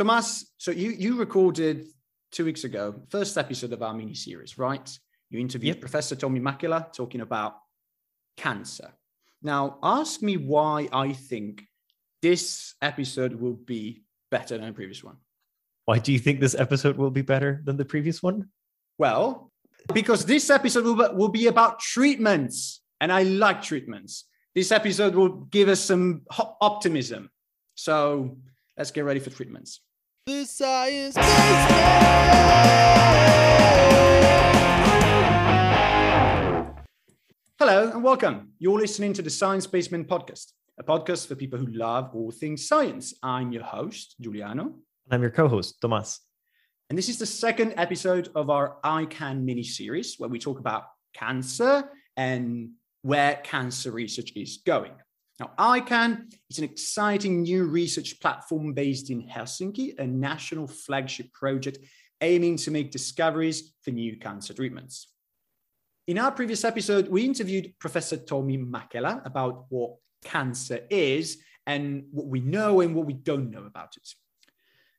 Tomas, so you you recorded two weeks ago, first episode of our mini series, right? You interviewed Yep. Professor Tomi Mäkelä talking about cancer. Now, ask me why I think this episode will be better than the previous one. Why do you think this episode will be better than the previous one? Well, because this episode will, will be about treatments, and I like treatments. This episode will give us some optimism. So let's get ready for treatments. The science Hello and welcome. You're listening to the Science Basement Podcast, a podcast for people who love all things science. I'm your host, Giuliano, And I'm your co-host, Tomas. and this is the second episode of our iCAN mini series where we talk about cancer and where cancer research is going. Now, iCAN is an exciting new research platform based in Helsinki, a national flagship project aiming to make discoveries for new cancer treatments. In our previous episode, we interviewed Professor Tomi Mäkelä about what cancer is and what we know and what we don't know about it.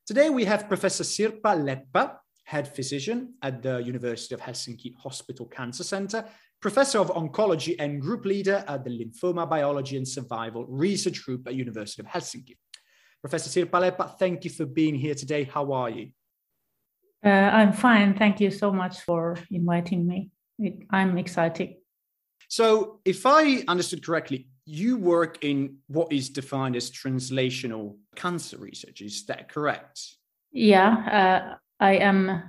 Today, we have Professor Sirpa Leppä, head physician at the University of Helsinki Hospital Cancer Center, professor of oncology and group leader at the Lymphoma Biology and Survival Research Group at University of Helsinki. Professor Sirpa Leppä, thank you for being here today. How are you? Uh, I'm fine. Thank you so much for inviting me. It, I'm excited. So, if I understood correctly, you work in what is defined as translational cancer research. Is that correct? Yeah, uh, I am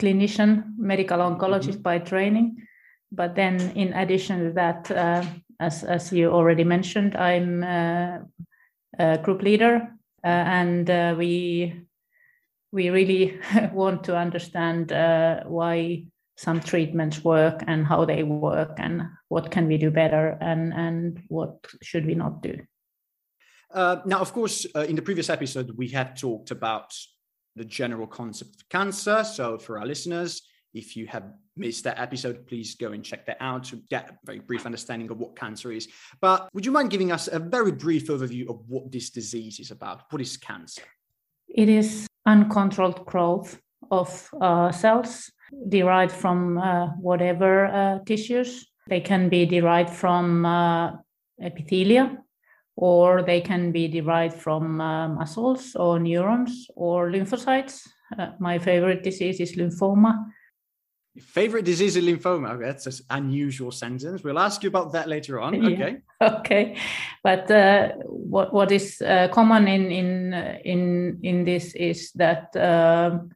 clinician, medical oncologist by training, but then in addition to that, uh, as as you already mentioned, I'm uh, a group leader, uh, and uh, we we really want to understand uh, why some treatments work and how they work and what can we do better and and what should we not do. Uh, now, of course, uh, in the previous episode, we had talked about the general concept of cancer. So, for our listeners, if you have missed that episode, please go and check that out to get a very brief understanding of what cancer is. But would you mind giving us a very brief overview of what this disease is about? What is cancer? It is uncontrolled growth of uh, cells derived from uh, whatever uh, tissues. They can be derived from uh, epithelia, or they can be derived from uh, muscles or neurons or lymphocytes. Uh, my favorite disease is lymphoma. Your favorite disease is lymphoma. That's an unusual sentence. We'll ask you about that later on. Yeah. Okay. okay but uh, what what is uh, common in in in in this is that um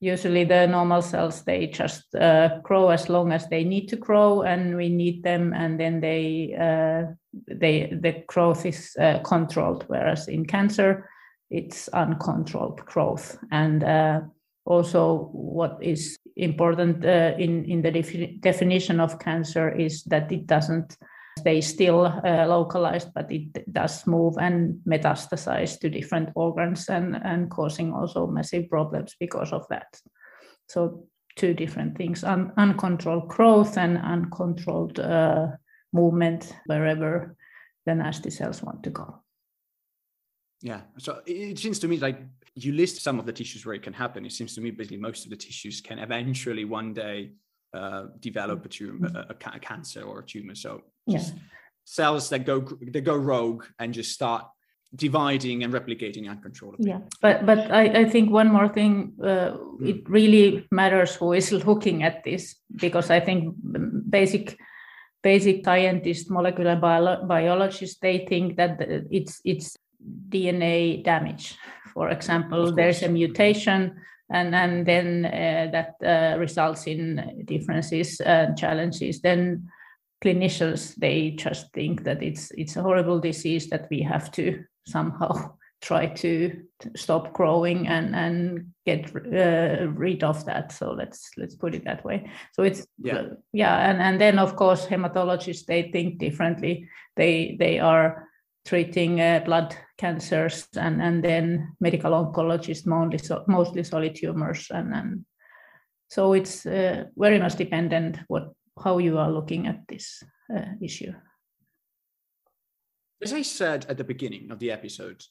usually the normal cells they just uh, grow as long as they need to grow and we need them and then they uh, they the growth is uh, controlled whereas in cancer it's uncontrolled growth and uh, also what is important uh, in in the defi- definition of cancer is that it doesn't stay still uh, localized, but it does move and metastasize to different organs and, and causing also massive problems because of that. So two different things, un- uncontrolled growth and uncontrolled uh, movement wherever the nasty cells want to go. Yeah. So it it seems to me like you list some of the tissues where it can happen. It seems to me basically most of the tissues can eventually one day uh, develop a tumor, a, a cancer or a tumor. So Yeah. cells that go that go rogue and just start dividing and replicating uncontrollably. Yeah, but but I, I think one more thing, uh, it really matters who is looking at this because I think basic basic scientists, molecular bio- biologists, they think that it's it's DNA damage. For example, there's a mutation, and and then uh, that uh, results in differences and challenges. Then clinicians they just think that it's it's a horrible disease that we have to somehow try to to stop growing and and get uh, rid of that so let's let's put it that way so it's Yeah. yeah and and then of course hematologists they think differently they they are treating uh, blood cancers and and then medical oncologists mostly so, mostly solid tumors and and so it's uh, very much dependent what how you are looking at this uh, issue As I said at the beginning of the episode,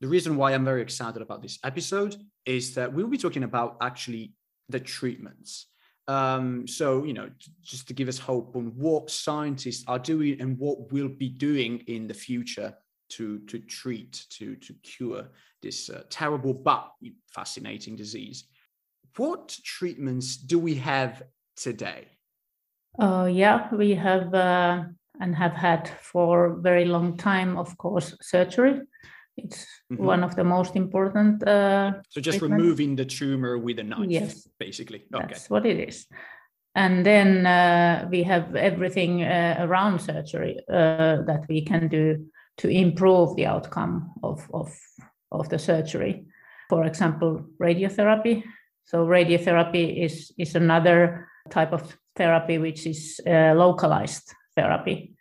the reason why I'm very excited about this episode is that we'll be talking about actually the treatments. Um, so, you know, just to give us hope on what scientists are doing and what we'll be doing in the future to, to treat, to, to cure this uh, terrible but fascinating disease. What treatments do we have today? Uh, yeah, we have uh, and have had for a very long time, of course, surgery. It's mm-hmm. one of the most important. Uh, so just treatment. removing the tumor with a knife, yes, basically. Okay. That's what it is. And then uh, we have everything uh, around surgery uh, that we can do to improve the outcome of, of, of the surgery. For example, radiotherapy. So radiotherapy is, is another type of therapy which is uh, localized therapy.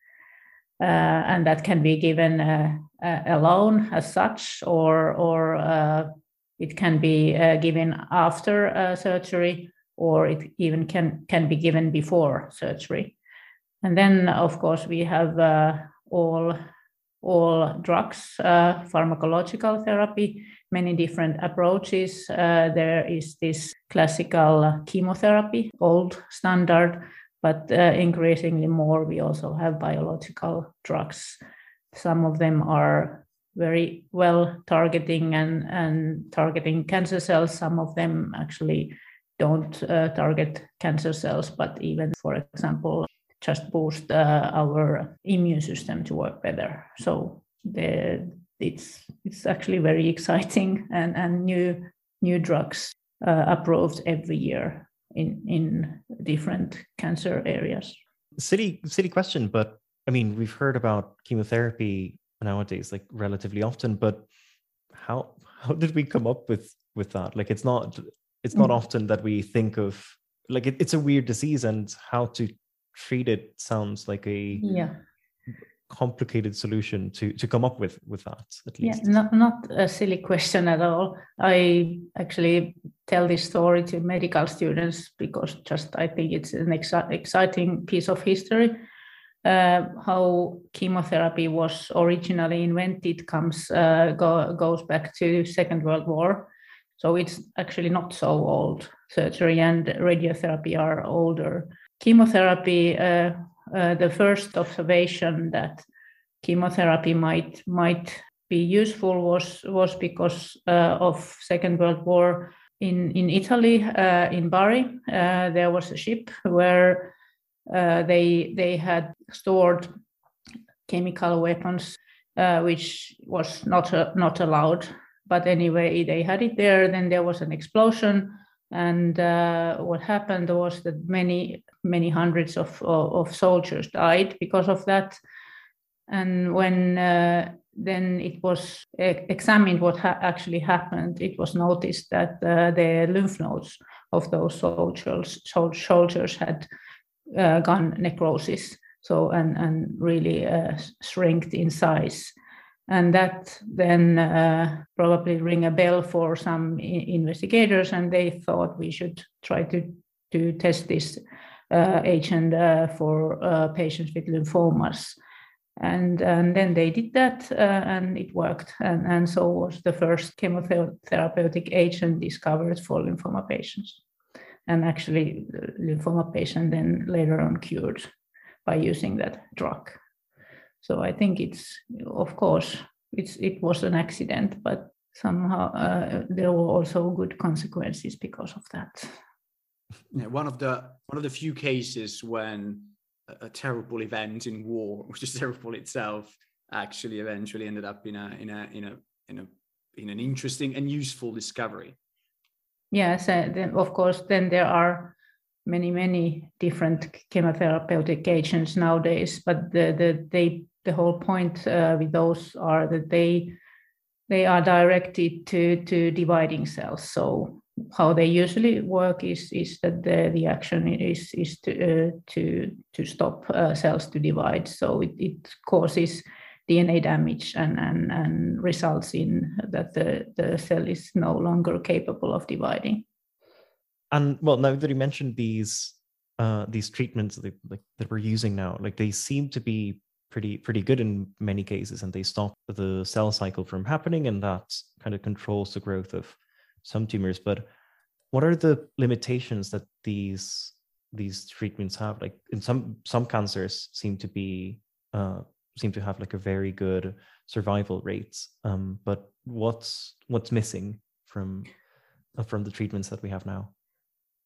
Uh, and that can be given uh, uh, alone as such, or or it can be given after surgery, or it even can can be given before surgery. And then, of course, we have all all drugs, uh, pharmacological therapy, many different approaches. Uh, there is this classical chemotherapy, old standard, but uh, increasingly more we also have biological drugs. Some of them are very well targeting and, and targeting cancer cells. Some of them actually don't uh, target cancer cells but even for example just boost uh, our immune system to work better. So the, it's it's actually very exciting and, and new new drugs uh, approved every year in in different cancer areas. Silly silly question, but I mean we've heard about chemotherapy nowadays like relatively often, but how how did we come up with with that? Like it's not it's not mm. often that we think of like it, it's a weird disease and how to treat it sounds like a yeah complicated solution to to come up with with that at least. yeah not not a silly question at all. I actually tell this story to medical students because just i think it's an exci- exciting piece of history uh, how chemotherapy was originally invented comes uh, go, goes back to second world war. So it's actually not so old. Surgery and radiotherapy are older. Chemotherapy uh, uh, the first observation that chemotherapy might might be useful was was because uh, of Second World War in in Italy uh, in Bari. Uh, there was a ship where uh, they they had stored chemical weapons, which was not not allowed. But anyway, they had it there. Then there was an explosion and uh, what happened was that many, many hundreds of, of, of soldiers died because of that. And when uh, then it was examined what ha- actually happened, it was noticed that uh, the lymph nodes of those soldiers, soldiers had uh, gone necrosis. So, and, and really uh, shrinked in size and that then uh, probably ring a bell for some investigators and they thought we should try to to test this uh, agent uh, for uh, patients with lymphomas. And and then they did that uh, and it worked. And, and so was the first chemotherapeutic agent discovered for lymphoma patients. And actually lymphoma patient then later on cured by using that drug so I think it's, of course, it's it was an accident, but somehow uh, there were also good consequences because of that. Yeah, one of the one of the few cases when a, a terrible event in war, which is terrible itself, actually eventually ended up in a in a in a in a in an interesting and useful discovery. Yes, uh, then of course, then there are many many different chemotherapeutic agents nowadays, but the, the they the whole point uh, with those are that they they are directed to to dividing cells. So how they usually work is is that the, the action is is to uh, to to stop uh, cells to divide. So it, it causes DNA damage and, and and results in that the the cell is no longer capable of dividing. And well, now that you mentioned these uh, these treatments that, like, that we're using now, like they seem to be pretty pretty good in many cases and they stop the cell cycle from happening and that kind of controls the growth of some tumors. But what are the limitations that these these treatments have? Like in some some cancers seem to be uh, seem to have like a very good survival rates um, but what's what's missing from uh, from the treatments that we have now?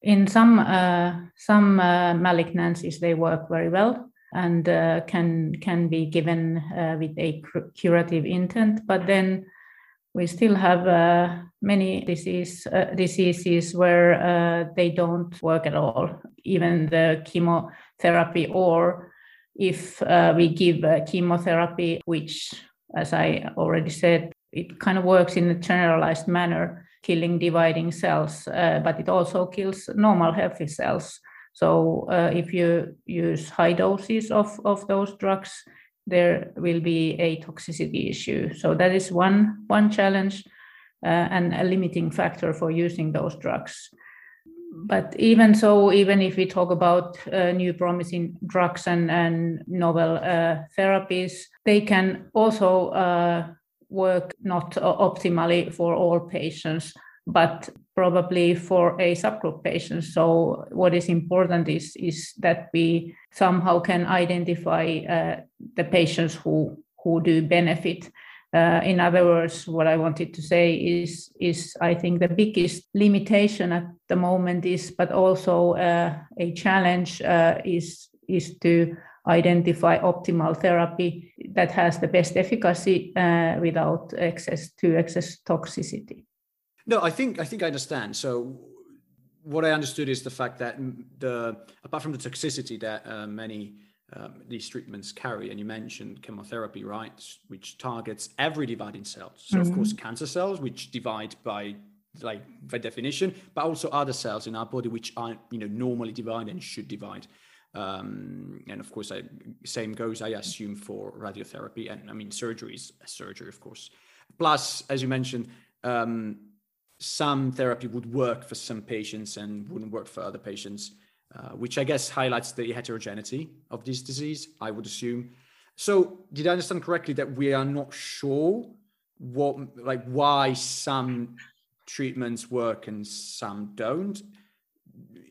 In some uh, some uh, malignancies they work very well and uh, can can be given uh, with a curative intent but then we still have uh, many disease, uh, diseases where uh, they don't work at all, even the chemotherapy, or if uh, we give chemotherapy, which, as I already said, it kind of works in a generalized manner, killing dividing cells, but it also kills normal healthy cells. So if you use high doses of, of those drugs, there will be a toxicity issue. So that is one, one challenge uh, and a limiting factor for using those drugs. But even so, even if we talk about uh, new promising drugs and, and novel uh, therapies, they can also uh, work not optimally for all patients but probably for a subgroup patient. So what is important is, is that we somehow can identify uh, the patients who, who do benefit. Uh, in other words, what I wanted to say is, is I think the biggest limitation at the moment is, but also uh, a challenge uh, is, is to identify optimal therapy that has the best efficacy uh, without excess to excess toxicity. No, I think I think I understand. So what I understood is the fact that the apart from the toxicity that uh, many um, these treatments carry, and you mentioned chemotherapy, right, which targets every dividing cell. So mm-hmm. of course, mm-hmm. cancer cells, which divide by like by definition, but also other cells in our body which aren't you know normally divide and should divide. Um, and of course, I, same goes, I assume, for radiotherapy and I mean surgery is surgery, of course. Plus, as you mentioned, um, some therapy would work for some patients and wouldn't work for other patients, uh, which I guess highlights the heterogeneity of this disease, I would assume. So, did I understand correctly that we are not sure what, like, why some treatments work and some don't?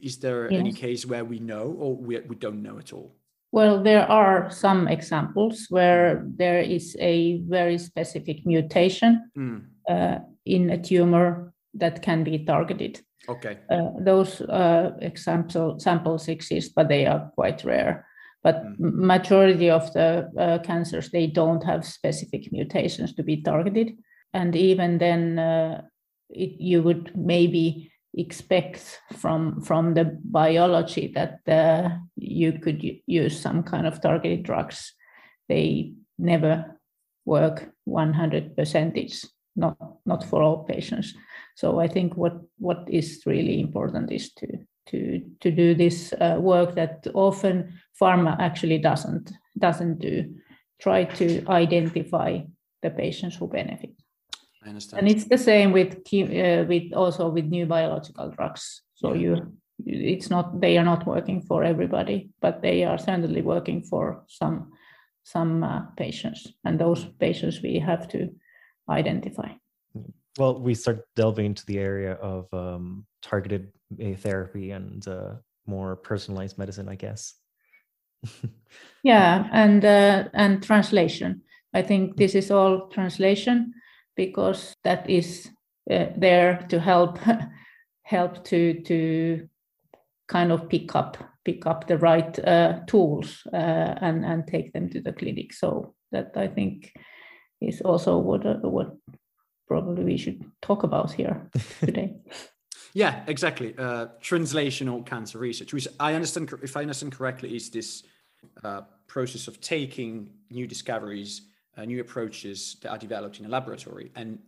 Is there yes. any case where we know or we, we don't know at all? Well, there are some examples where there is a very specific mutation mm. uh, in a tumor that can be targeted. Okay. Uh, those uh, example samples exist, but they are quite rare. But mm. majority of the uh, cancers they don't have specific mutations to be targeted, and even then, uh, it, you would maybe expect from from the biology that uh, you could use some kind of targeted drugs. They never work 100 percentage, not not for all patients. So I think what what is really important is to to to do this uh, work that often pharma actually doesn't doesn't do. Try to identify the patients who benefit. I understand. And it's the same with uh, with also with new biological drugs. So yeah. you it's not they are not working for everybody, but they are certainly working for some some uh, patients, and those patients we have to identify. Well, we start delving into the area of um, targeted therapy and uh, more personalized medicine, I guess. yeah, and uh, and translation. I think this is all translation because that is uh, there to help help to to kind of pick up pick up the right uh, tools uh, and and take them to the clinic. So that I think is also what uh, what probably we should talk about here today. yeah, exactly. Uh, translational cancer research, which I understand, if I understand correctly, is this uh, process of taking new discoveries, uh, new approaches that are developed in a laboratory and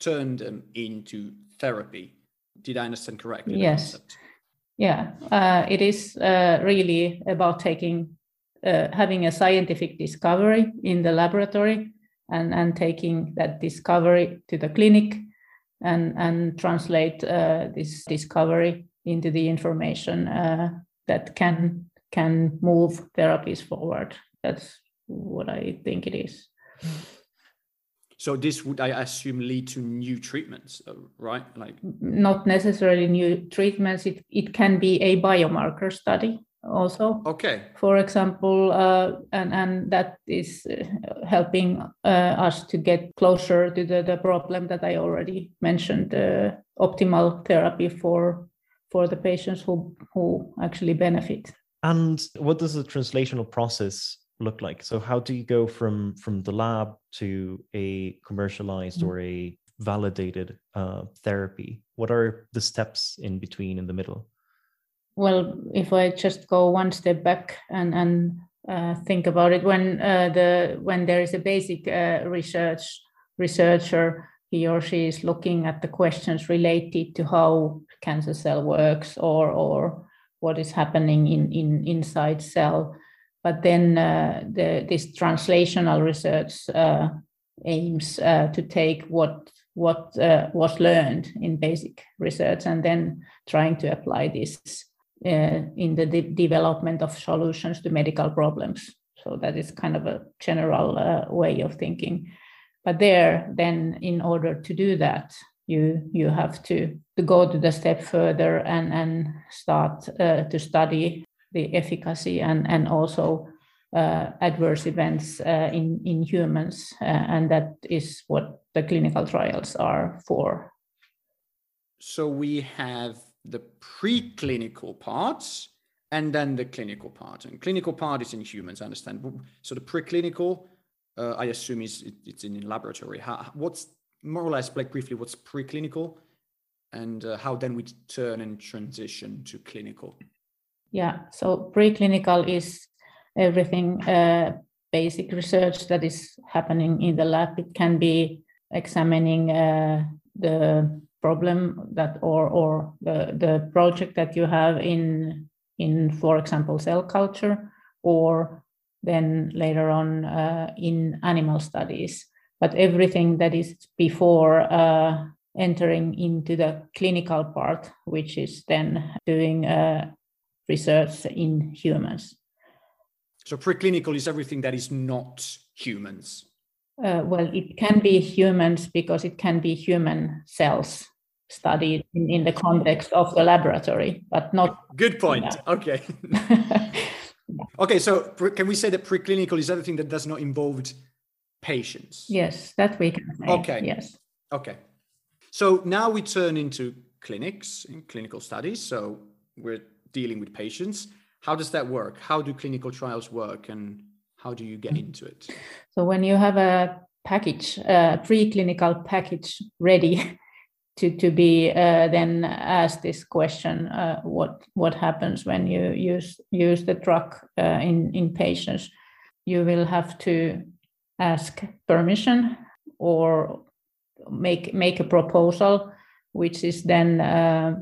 turn them into therapy. Did I understand correctly? Yes. Yeah, uh, it is uh, really about taking, uh, having a scientific discovery in the laboratory and, and taking that discovery to the clinic and, and translate uh, this discovery into the information uh, that can can move therapies forward. That's what I think it is. So this would, I assume, lead to new treatments, right? Like not necessarily new treatments. It it can be a biomarker study also. Okay. For example, uh, and and that is uh, helping uh, us to get closer to the, the problem that I already mentioned, uh, optimal therapy for for the patients who who actually benefit. And what does the translational process look like? So how do you go from from the lab to a commercialized mm-hmm. or a validated uh, therapy? What are the steps in between in the middle? Well, if I just go one step back and and uh, think about it, when uh, the when there is a basic uh, research researcher, he or she is looking at the questions related to how cancer cell works or or what is happening in, in inside cell. But then uh, the, this translational research uh, aims uh, to take what what was learned in basic research and then trying to apply this in the de- development of solutions to medical problems. So that is kind of a general uh, way of thinking. But there, then, in order to do that, you you have to, to go to the step further and and start to study the efficacy and, and also uh, adverse events uh, in, in humans. Uh, and that is what the clinical trials are for. So we have the preclinical parts and then the clinical part. And clinical part is in humans, I understand. So the preclinical, uh, I assume is it, it's in laboratory. How, what's more or less, like briefly, what's preclinical and uh, how then we turn and transition to clinical? Yeah, so preclinical is everything uh, basic research that is happening in the lab. It can be examining uh, the problem that or or the, the project that you have in in for example cell culture or then later on uh, in animal studies but everything that is before uh, entering into the clinical part which is then doing uh, research in humans. So preclinical is everything that is not humans. Uh, well, it can be humans because it can be human cells studied in, in the context of the laboratory, but not. Good point. Yeah. Okay. okay, so can we say that preclinical is everything that does not involve patients? Yes, that we can say. Okay. Yes. Okay. So now we turn into clinics in clinical studies. So we're dealing with patients. How does that work? How do clinical trials work and how do you get mm. into it? So when you have a package, a preclinical package ready to, to be uh, then asked this question, uh, what, what happens when you use, use the drug uh, in, in patients, you will have to ask permission or make, make a proposal, which is then uh,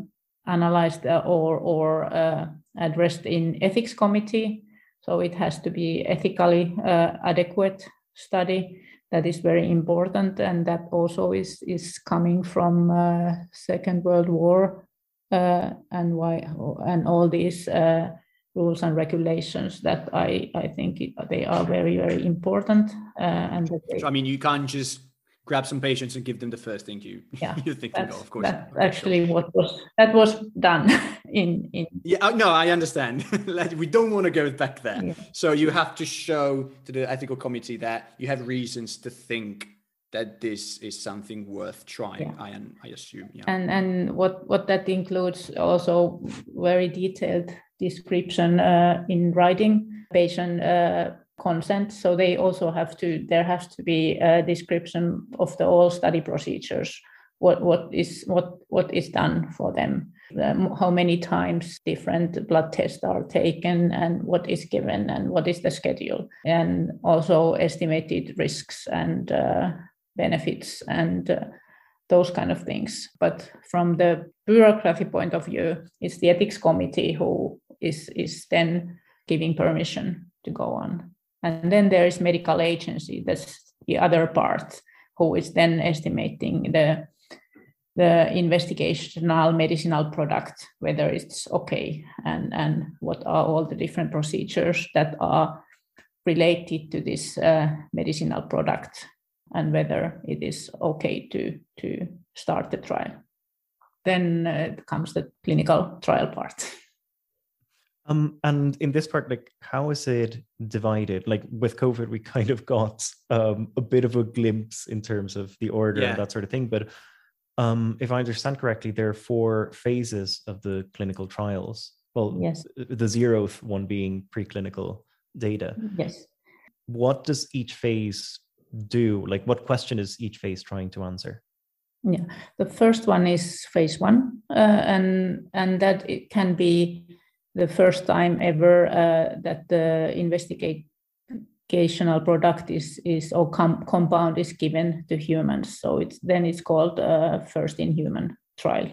analyzed uh, or, or uh, addressed in ethics committee. So it has to be ethically adequate study. That is very important, and that also is is coming from uh, Second World War uh, and why and all these uh, rules and regulations that I I think they are very very important. and they, I mean, you can't just grab some patients and give them the first thing you yeah, you think of, of course. That's actually sure. what was that was done in in. Yeah, uh, no, I understand. we don't want to go back there. Yeah. So you have to show to the ethical committee that you have reasons to think that this is something worth trying. Yeah. I I assume. Yeah. And and what what that includes also very detailed description uh, in writing patient. Uh, consent. So they also have to, there has to be a description of the all study procedures. What, what is what what is done for them how many times different blood tests are taken and what is given and what is the schedule and also estimated risks and uh, benefits and uh, those kind of things but from the bureaucracy point of view it's the ethics committee who is is then giving permission to go on and then there is medical agency, that's the other part, who is then estimating the the investigational medicinal product, whether it's okay and, and what are all the different procedures that are related to this uh, medicinal product and whether it is okay to to start the trial. Then uh, comes the clinical trial part. Um, and in this part, like, how is it divided? Like with COVID, we kind of got um, a bit of a glimpse in terms of the order Yeah. and that sort of thing. But um, if I understand correctly, there are four phases of the clinical trials. Well, Yes. the zeroth one being preclinical data. Yes. What does each phase do? Like, what question is each phase trying to answer? Yeah, the first one is phase one, uh, and and that it can be the first time ever uh, that the investigational product is is or com- compound is given to humans. So it's then it's called uh, first in human trial,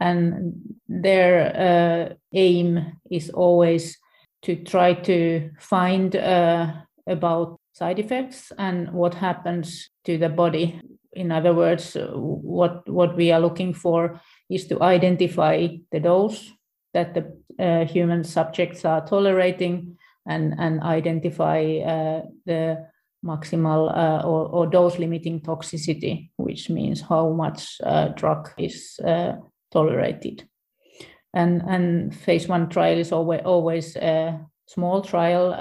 and their uh, aim is always to try to find uh, about side effects and what happens to the body in other words, what what we are looking for is to identify the dose that the uh, human subjects are tolerating and and identify uh, the maximal uh, or, or dose limiting toxicity, which means how much uh, drug is uh, tolerated. And and phase one trial is always always a small trial,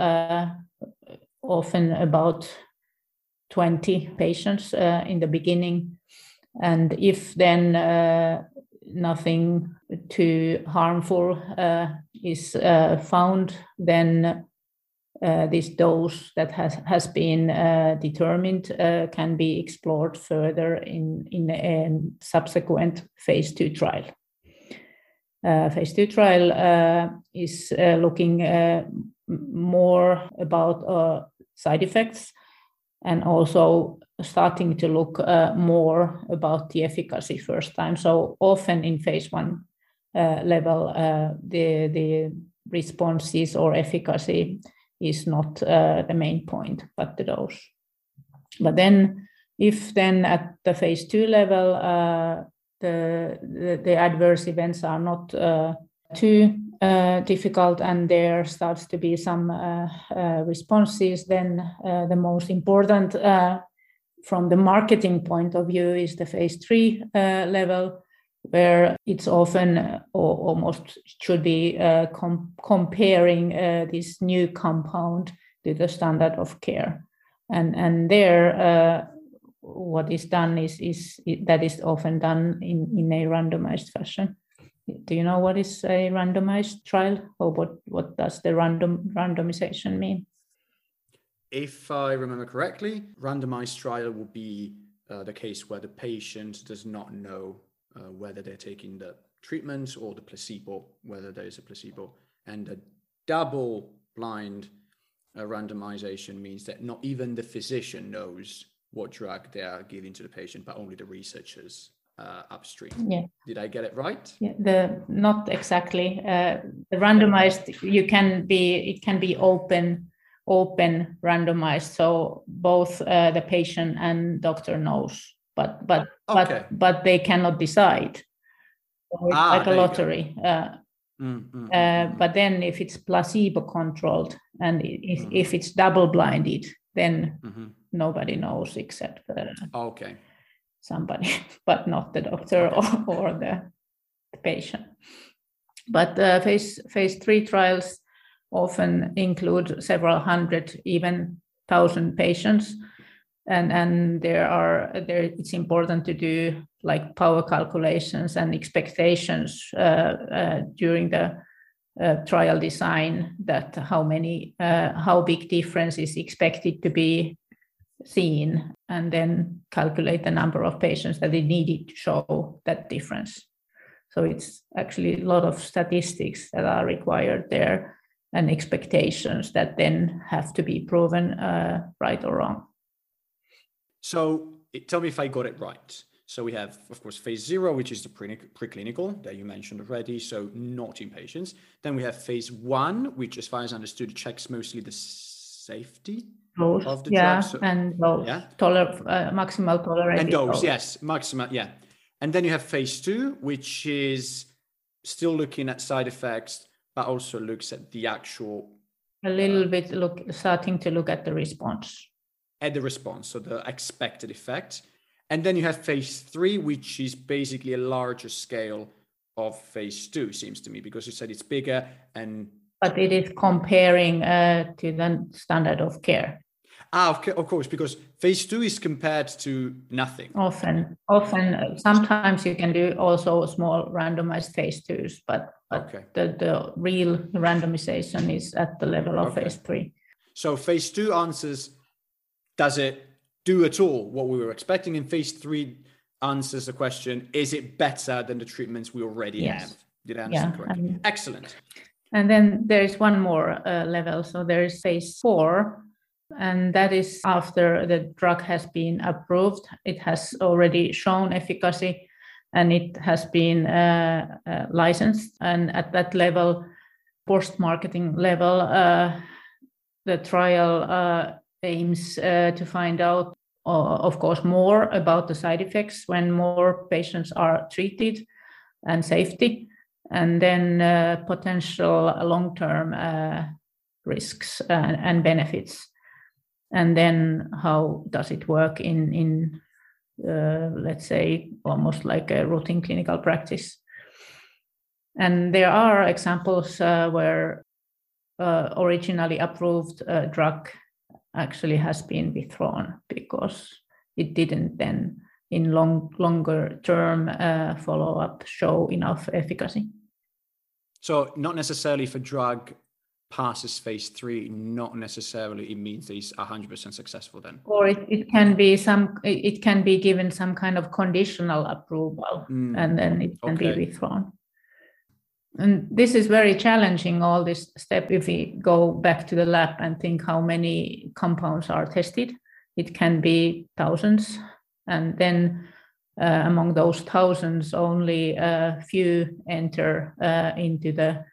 often about 20 patients uh, in the beginning. And if then uh, nothing too harmful uh, is found, then this dose that has, has been determined can be explored further in, in a subsequent phase two trial. Uh, phase two trial uh, is uh, looking more about side effects and also starting to look uh, more about the efficacy first time. So often in phase one uh, level, uh, the the responses or efficacy is not the main point, but the dose. But then, if then at the phase two level, the, the, the adverse events are not too uh, difficult and there starts to be some uh, uh, responses, then the most important from the marketing point of view is the phase three level, where it's often or almost should be uh, com- comparing uh, this new compound to the standard of care. And, and there, uh, what is done is, is that is often done in, in a randomized fashion do you know what is a randomized trial or what, what does the random randomization mean? If I remember correctly, randomized trial would be uh, the case where the patient does not know uh, whether they're taking the treatment or the placebo, whether there is a placebo. And a double blind uh, randomization means that not even the physician knows what drug they are giving to the patient, but only the researchers uh, upstream. Yeah. Did I get it right? Yeah, the not exactly. Uh, the randomized you can be it can be open open randomized so both uh, the patient and doctor knows but but okay. but but they cannot decide so it's Ah, like a there you go. lottery uh, Mm, mm, uh, mm, mm. but then if it's placebo controlled and if, Mhm. if it's double blinded then Mhm. nobody knows except uh, Okay. somebody, but not the doctor or, or the, the patient. But uh, phase phase three trials often include several hundred, even thousand patients, and and there are there. It's important to do like power calculations and expectations uh, uh, during the uh, trial design. That how many, uh, how big difference is expected to be seen and then calculate the number of patients that they needed to show that difference. So it's actually a lot of statistics that are required there and expectations that then have to be proven uh, right or wrong. So it, tell me if I got it right. So we have, of course, phase zero, which is the pre- preclinical that you mentioned already, so not in patients. Then we have phase one, which, as far as I understood, checks mostly the safety Dose, Of the yeah, drug, so- and dose, Yeah. toler- uh, maximal tolerated and dose, dose. yes, maximal, yeah. And then you have phase two, which is still looking at side effects, but also looks at the actual a little bit look starting to look at the response. At the response, so the expected effect. And then you have phase three, which is basically a larger scale of phase two, seems to me, because you said it's bigger and. But it is comparing uh, to the standard of care. Ah, of, of course, because phase two is compared to nothing. Often, often, uh, sometimes you can do also small randomized phase twos, but, but okay. the, the real randomization is at the level of okay. phase three. So phase two answers, does it do at all what we were expecting? In phase three answers the question, is it better than the treatments we already yes. have? Did I understand yeah, correctly? Um, Excellent. And then there is one more uh, level. So there is phase four, and that is after the drug has been approved. It has already shown efficacy and it has been uh, uh, licensed. And at that level, post marketing level, uh, the trial uh, aims uh, to find out, uh, of course, more about the side effects when more patients are treated and safety, and then potential long term risks and benefits. And then how does it work in in uh, let's say almost like a routine clinical practice? And there are examples uh, where uh, originally approved uh, drug actually has been withdrawn because it didn't then in long longer term uh, follow up show enough efficacy so not necessarily for drug passes phase three, not necessarily it means that he's 100% successful then. Or it, it can be some, it can be given some kind of conditional approval mm. and then it can okay. be withdrawn. And this is very challenging, all this step. If we go back to the lab and think how many compounds are tested, it can be thousands. And then uh, among those thousands, only a few enter uh, into the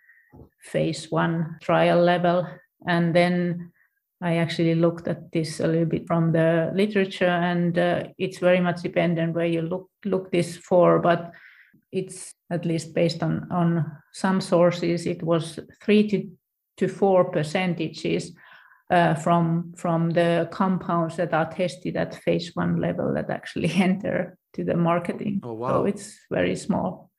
phase one trial level. And then I actually looked at this a little bit from the literature, and uh, it's very much dependent where you look look this for, but it's at least based on on some sources, it was three to to four percentages uh, from from the compounds that are tested at phase one level that actually enter to the marketing. Oh wow! So it's very small.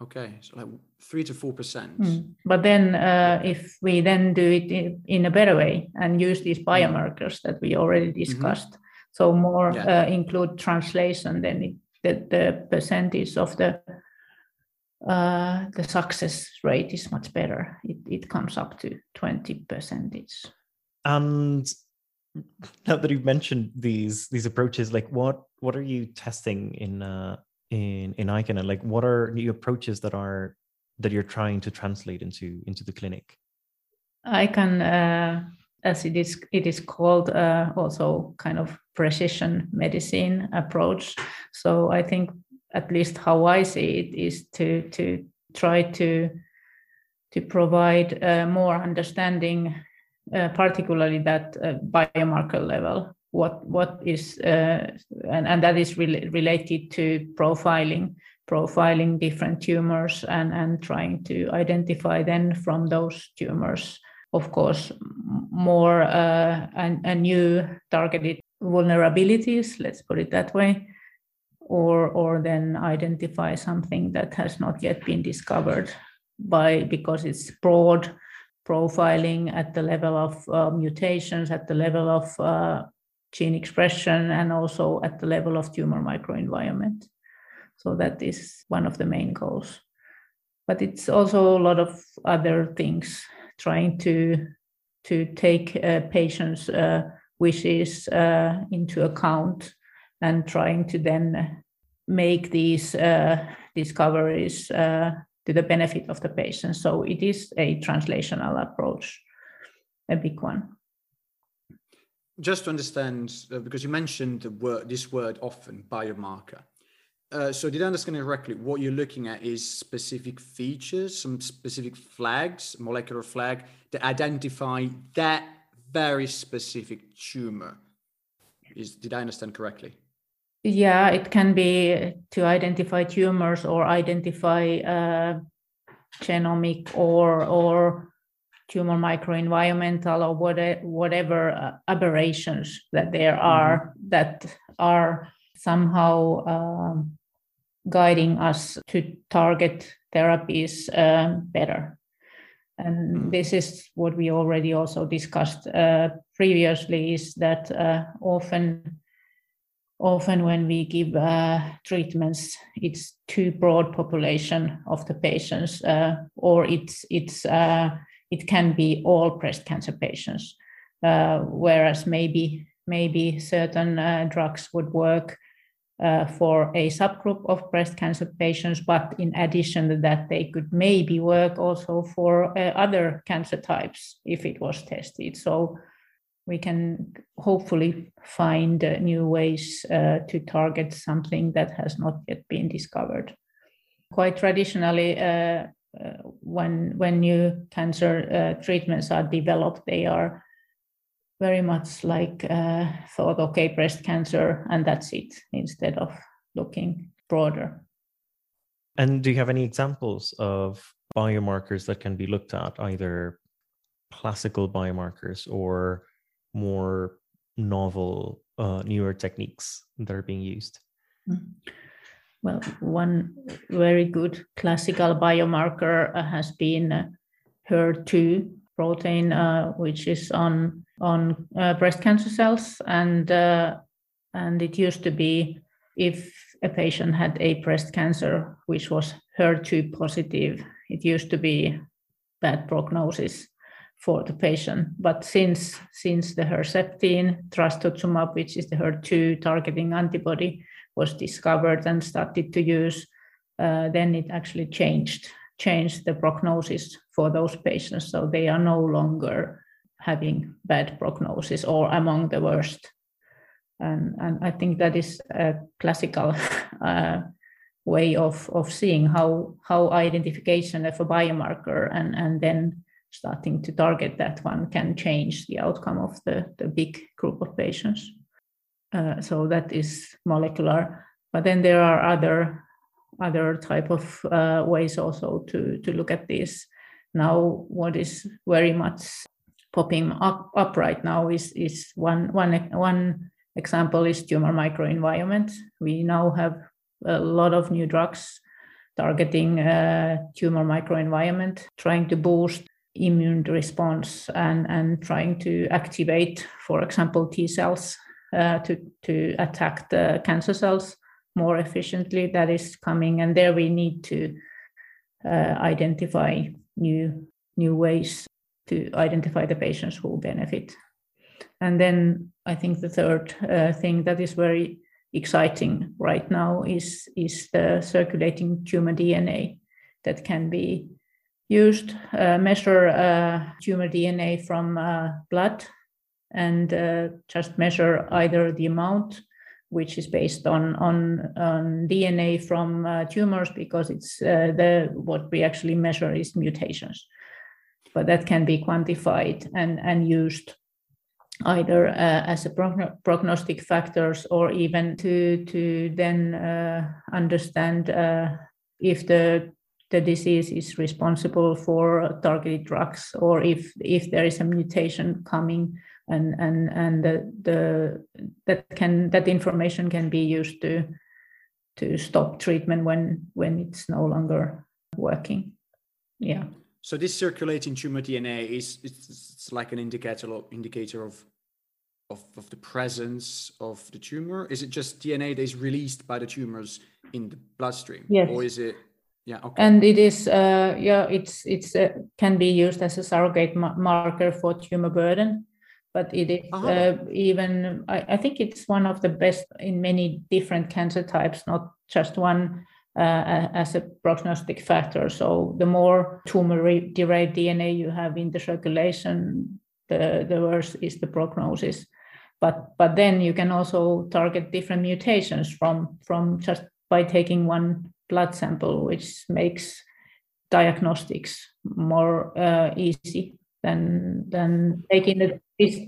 Okay, so like three to four percent. Mm. But then, uh, if we then do it in, in, a better way and use these mm-hmm. biomarkers that we already mm-hmm. discussed, mm-hmm. so more yeah. uh, include translation, then it, the, the percentage of the uh, the success rate is much better. It it comes up to twenty percentage. And now that you've mentioned these these approaches, like what what are you testing in uh, in in ICAN and like what are new approaches that are that you're trying to translate into into the clinic? ICAN, uh, as it is it is called, uh, also kind of precision medicine approach. So I think at least how I see it is to to try to to provide uh, more understanding, uh, particularly that uh, biomarker level. What what is uh, and, and that is re- related to profiling profiling different tumors and and trying to identify then from those tumors of course more uh, and, and new targeted vulnerabilities let's put it that way or or then identify something that has not yet been discovered by because it's broad profiling at the level of uh, mutations at the level of uh, gene expression and also at the level of tumor microenvironment. So that is one of the main goals. But it's also a lot of other things, trying to to take uh, patients' uh, wishes uh, into account and trying to then make these uh, discoveries uh, to the benefit of the patient. So it is a translational approach, a big one just to understand, uh, because you mentioned the word, this word often, biomarker. Uh, so did I understand correctly? What you're looking at is specific features, some specific flags, molecular flag that identify that very specific tumor. Is did I understand correctly? Yeah, it can be to identify tumors or identify uh, genomic or or tumor microenvironmental or whatever, whatever uh, aberrations that there mm-hmm. are mm-hmm. that are somehow um, guiding us to target therapies uh, better. And mm. this is what we already also discussed uh, previously is that uh, often often when we give uh, treatments, it's too broad population of the patients, uh, or it's it's uh, it can be all breast cancer patients, uh, whereas maybe maybe certain uh, drugs would work uh, for a subgroup of breast cancer patients, but in addition to that, they could maybe work also for other cancer types if it was tested. So we can hopefully find uh, new ways uh, to target something that has not yet been discovered. Quite traditionally, uh, uh when when new cancer uh, treatments are developed, they are very much like uh, thought, okay, breast cancer, and that's it, instead of looking broader. And do you have any examples of biomarkers that can be looked at, either classical biomarkers or more novel, uh, newer techniques that are being used? Mm. Well, one very good classical biomarker uh, has been uh, HER2 protein, uh, which is on on uh, breast cancer cells, and uh, and it used to be if a patient had a breast cancer which was HER2 positive, it used to be bad prognosis for the patient. But since since the Herceptin trastuzumab, which is the HER2 targeting antibody, was discovered and started to use, uh, then it actually changed changed the prognosis for those patients. So they are no longer having bad prognosis or among the worst. And, and I think that is a classical uh, way of, of seeing how, how identification of a biomarker and, and then starting to target that one can change the outcome of the, the big group of patients. Uh, so that is molecular. But then there are other other type of uh, ways also to to look at this. Now, what is very much popping up, up right now is is one one one example is tumor microenvironment. We now have a lot of new drugs targeting uh, tumor microenvironment, trying to boost immune response and, and trying to activate, for example, T cells uh, to, to attack the cancer cells more efficiently. That is coming, and there we need to uh, identify new new ways to identify the patients who benefit. And then I think the third uh, thing that is very exciting right now is is the circulating tumor DNA that can be used uh, measure uh, tumor DNA from uh, blood and uh, just measure either the amount, which is based on on, on DNA from uh, tumors, because it's uh, the what we actually measure is mutations, but that can be quantified and and used either as a prognostic factors or even to to then understand if the the disease is responsible for targeted drugs or if if there is a mutation coming and and and the, the that can that information can be used to to stop treatment when when it's no longer working. Yeah. So this circulating tumor dna is it's, it's like an indicator indicator of of, of the presence of the tumor? Is it just dna that is released by the tumors in the bloodstream? Yes. or is it yeah okay. and it is uh, yeah it's it's uh, can be used as a surrogate ma- marker for tumor burden but it is uh-huh. uh, even I, I, think it's one of the best in many different cancer types not just one uh, as a prognostic factor so the more tumor derived dna you have in the circulation the, the worse is the prognosis but but then you can also target different mutations from from just by taking one blood sample, which makes diagnostics more uh, easy than than taking the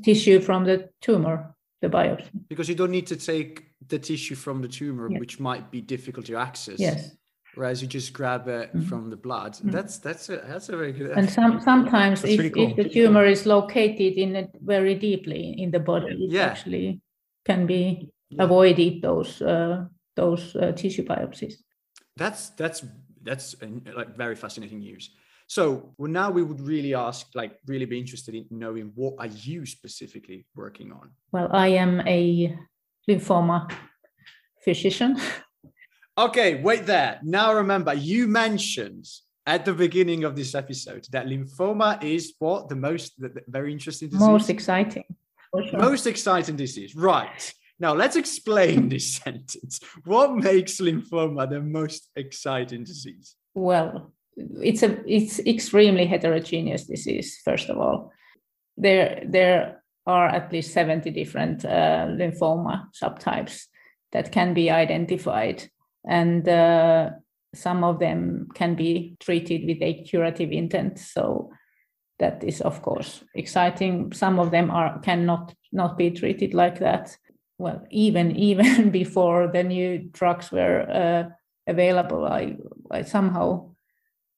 tissue from the tumor, the biopsy. Because you don't need to take the tissue from the tumor, yes. which might be difficult to access. Yes. Whereas you just grab it Mhm. from the blood. Mhm. That's that's a that's a very good. And some, sometimes if, really cool. if the tumor is located in it very deeply in the body, it Yeah. actually can be Yeah. avoided those uh, those uh, tissue biopsies. That's that's that's like very fascinating news. So well, now we would really ask, like, really be interested in knowing what are you specifically working on? Well, I am a lymphoma physician. Okay, wait there. Now remember, you mentioned at the beginning of this episode that lymphoma is what the most the, the very interesting disease. Most exciting. sure. Most exciting disease. Right. Now let's explain this sentence. What makes lymphoma the most exciting disease? Well, it's a it's extremely heterogeneous disease. First of all, there there are at least seventy different uh, lymphoma subtypes that can be identified, and uh, some of them can be treated with a curative intent. So that is of course exciting. Some of them are cannot not be treated like that. Well, even even before the new drugs were uh, available, I I somehow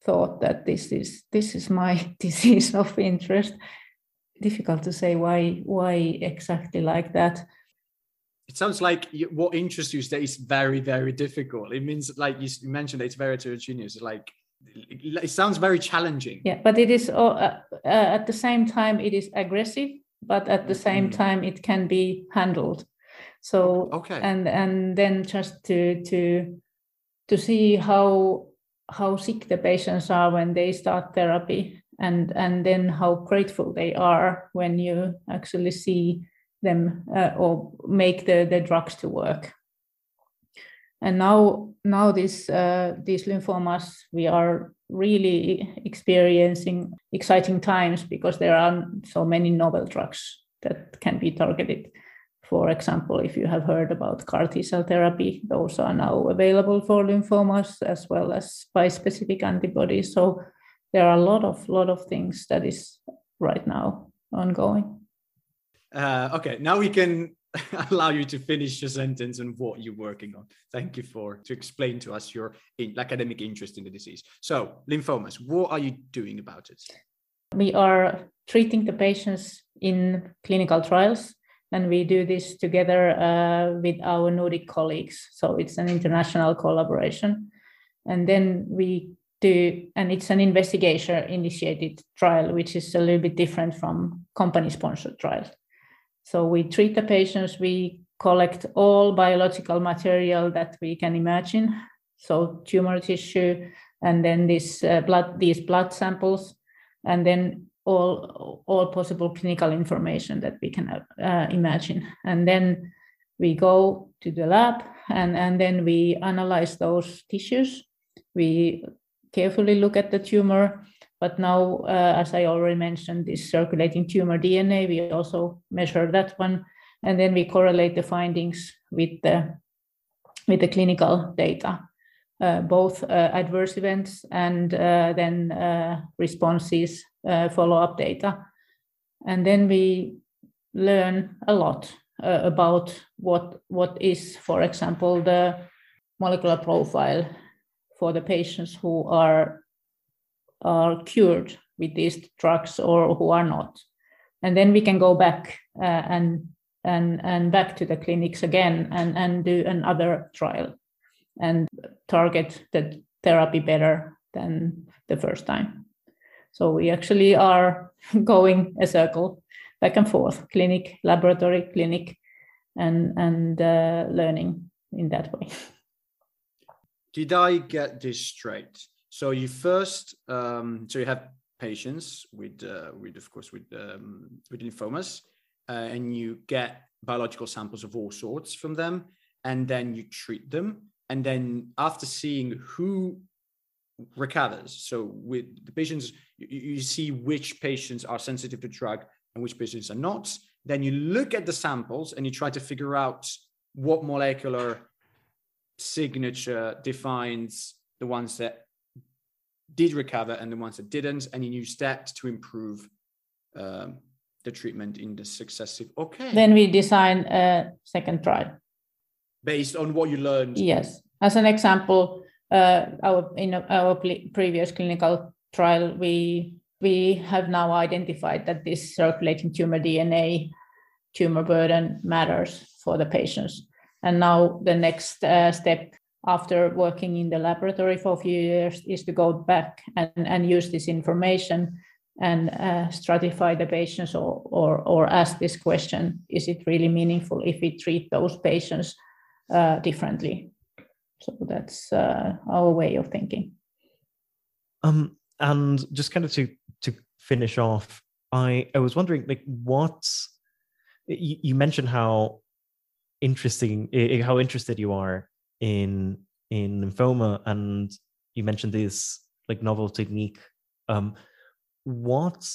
thought that this is this is my disease of interest. Difficult to say why why exactly like that. It sounds like you, what interests you is very, very difficult. It means, like you mentioned, it's very heterogeneous. Like it, sounds very challenging. Yeah, but it is uh, uh, at the same time it is aggressive, but at the same Mhm. time it can be handled. So Okay. and and then just to to to see how how sick the patients are when they start therapy and and then how grateful they are when you actually see them uh, or make the the drugs to work and now now this uh, these lymphomas we are really experiencing exciting times because there are so many novel drugs that can be targeted for example, if you have heard about CAR T cell therapy, those are now available for lymphomas as well as bispecific antibodies. So there are a lot of lot of things that is right now ongoing. Uh, okay, now we can allow you to finish your sentence and what you're working on. Thank you for to explain to us your in, academic interest in the disease. So, lymphomas, what are you doing about it? We are treating the patients in clinical trials and we do this together uh, with our Nordic colleagues. So it's an international collaboration. And then we do, and it's an investigator initiated trial, which is a little bit different from company sponsored trials. So we treat the patients, we collect all biological material that we can imagine. So tumor tissue, and then this uh, blood, these blood samples, and then all all possible clinical information that we can uh, imagine. And then we go to the lab and and then we analyze those tissues. We carefully look at the tumor but now uh, as i already mentioned this circulating tumor dna we also measure that one. And then we correlate the findings with the with the clinical data both uh, adverse events and uh, then uh, responses, uh, follow-up data. And then we learn a lot uh, about what, what is, for example, the molecular profile for the patients who are, are cured with these drugs or who are not. And then we can go back and, and, and back to the clinics again and, and do another trial and target the therapy better than the first time. So we actually are going a circle back and forth, clinic, laboratory, clinic, and and uh, learning in that way. Did I get this straight? So you first, um, so you have patients with, uh, with of course, with um, with lymphomas, uh, and you get biological samples of all sorts from them, and then you treat them and then after seeing who recovers so with the patients you, see which patients are sensitive to drug and which patients are not then you look at the samples and you try to figure out what molecular signature defines the ones that did recover and the ones that didn't and you use that to improve um, the treatment in the successive. Okay. Then we design a second trial based on what you learned yes as an example uh, our in our previous clinical trial, we we have now identified that this circulating tumor DNA tumor burden matters for the patients. And now the next uh, step after working in the laboratory for a few years is to go back and, and use this information and uh, stratify the patients or, or, or ask this question is it really meaningful if we treat those patients uh, differently. So that's uh, our way of thinking. Um, and just kind of to to finish off i i was wondering like what you, you mentioned how interesting how interested you are in in lymphoma and you mentioned this like novel technique. Um what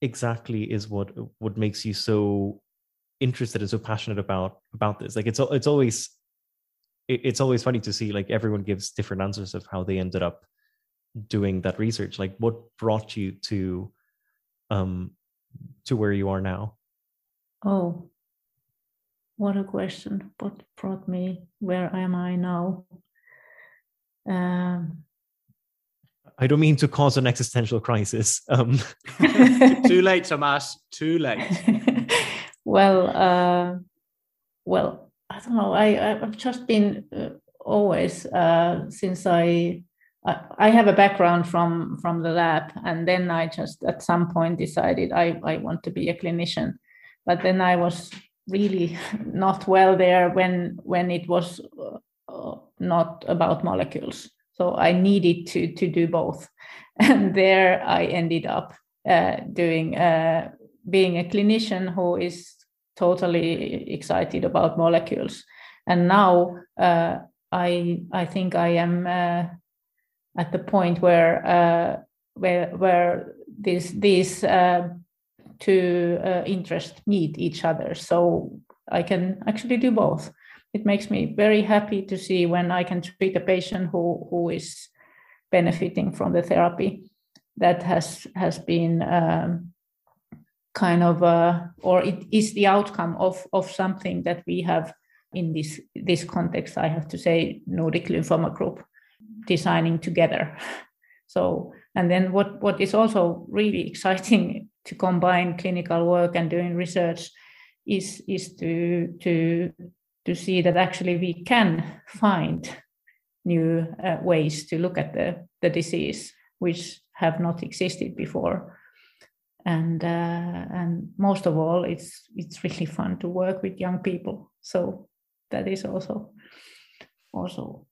exactly is what what makes you so interested and so passionate about about this? Like it's it's always it's always funny to see like everyone gives different answers of how they ended up doing that research like what brought you to um to where you are now oh what a question what brought me where am i now um I don't mean to cause an existential crisis. Um. Too late, Tomas. Too late. well, uh, well, I don't know. I I've just been uh, always uh, since I, I I have a background from from the lab, and then I just at some point decided I I want to be a clinician, but then I was really not well there when when it was uh, not about molecules. So I needed to to do both, and there I ended up uh, doing uh, being a clinician who is totally excited about molecules. And now uh, I I think I am uh, at the point where uh, where where this these uh, two interests meet each other. So I can actually do both it makes me very happy to see when I can treat a patient who, who is benefiting from the therapy that has has been um, kind of uh, or it is the outcome of of something that we have in this this context. I have to say Nordic Lymphoma Group designing together. So and then what what is also really exciting to combine clinical work and doing research is is to to to see that actually we can find new uh, ways to look at the, the disease which have not existed before and uh, and most of all it's it's really fun to work with young people so that is also also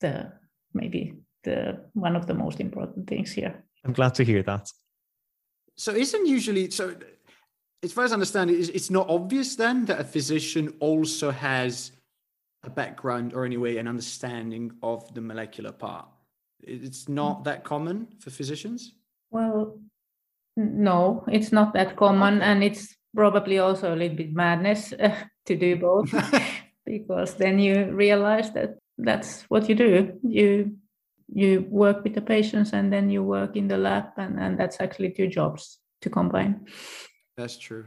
the maybe the one of the most important things here i'm glad to hear that so isn't usually so as far as I understand it, it's not obvious then that a physician also has a background or anyway an understanding of the molecular part. It's not that common for physicians. Well, no, it's not that common, and it's probably also a little bit madness uh, to do both, because then you realize that that's what you do. You you work with the patients, and then you work in the lab, and and that's actually two jobs to combine. That's true.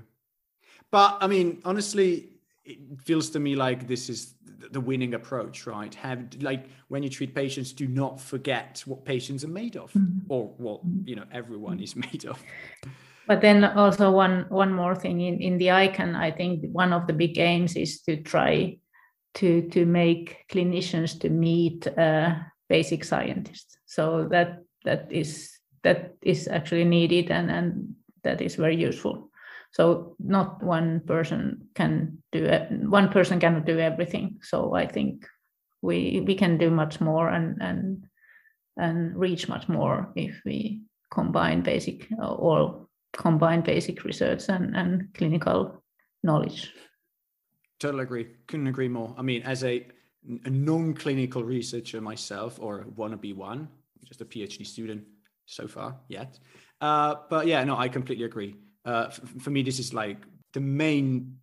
But I mean, honestly, it feels to me like this is the winning approach, right? Have like when you treat patients, do not forget what patients are made of, mm-hmm. or what you know everyone is made of. But then also one one more thing in in the iCAN I think one of the big aims is to try to to make clinicians to meet uh, basic scientists. So that that is that is actually needed and and that is very useful so not one person can do it one person cannot do everything. So i think we we can do much more and and and reach much more if we combine basic or combine basic research and, and clinical knowledge. Totally agree. Couldn't agree more. I mean as a, a non-clinical researcher myself or want to be one just a phd student so far yet uh, but yeah no i completely agree uh, f- for me, this is like the main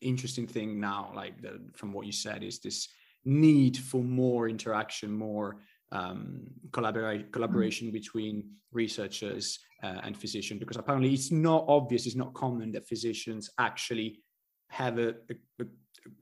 interesting thing now, like the, from what you said, is this need for more interaction, more um, collaborate, collaboration between researchers uh, and physicians, because apparently it's not obvious, it's not common that physicians actually have a, a,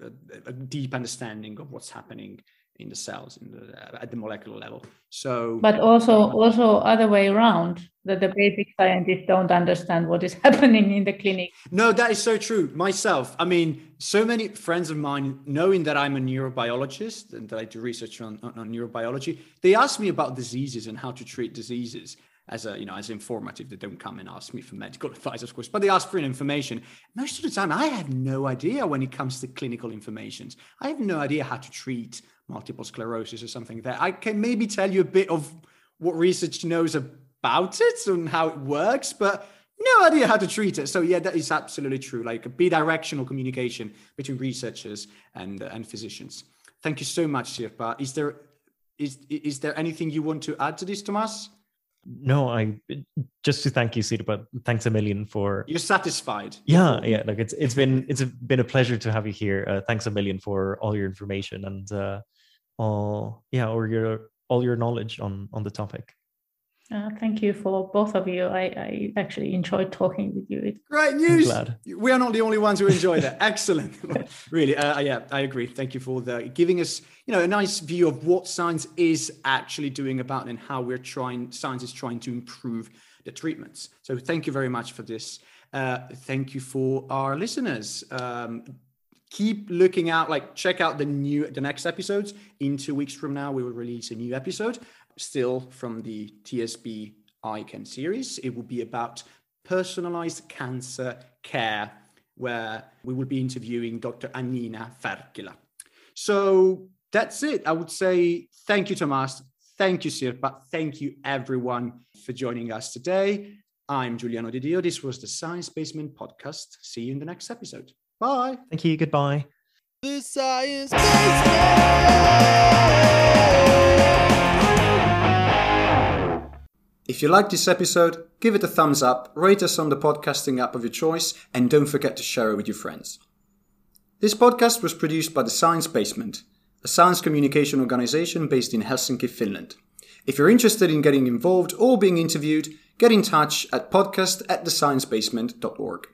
a, a deep understanding of what's happening in the cells in the, uh, at the molecular level. So, but also also other way around that the basic scientists don't understand what is happening in the clinic. No, that is so true. Myself, I mean, so many friends of mine, knowing that I'm a neurobiologist and that I do research on, on, on neurobiology, they ask me about diseases and how to treat diseases as a you know as informative they don't come and ask me for medical advice of course but they ask for information most of the time i have no idea when it comes to clinical information i have no idea how to treat multiple sclerosis or something there. I can maybe tell you a bit of what research knows about it and how it works, but no idea how to treat it. So yeah, that is absolutely true. Like a bidirectional communication between researchers and uh, and physicians. Thank you so much, Sirpa. Is there is is there anything you want to add to this, Tomas? No, I just to thank you, Sirpa. Thanks a million for. You're satisfied. Yeah, yeah. Like it's it's been it's been a pleasure to have you here. Uh, thanks a million for all your information and uh, all yeah or your all your knowledge on on the topic uh, thank you for both of you. I, I actually enjoyed talking with you. It's Great news. We are not the only ones who enjoy that. Excellent. really, uh, yeah, I agree. Thank you for the giving us, you know, a nice view of what science is actually doing about and how we're trying, science is trying to improve the treatments. So thank you very much for this. Uh, thank you for our listeners. Um, keep looking out like check out the new the next episodes. In two weeks from now we will release a new episode. Still from the tsb ican series. It will be about personalized cancer care where we will be interviewing dr Anniina Färkkilä. so that's it. I would say thank you tomas. Thank you sirpa. Thank you everyone for joining us today. I'm giuliano didio this was the science basement podcast. See you in the next episode Bye. Thank you. Goodbye. The Science If you like this episode, give it a thumbs up, rate us on the podcasting app of your choice, and don't forget to share it with your friends. This podcast was produced by the Science Basement, a science communication organization based in Helsinki, Finland. If you're interested in getting involved or being interviewed, get in touch at podcast at thesciencebasement.org.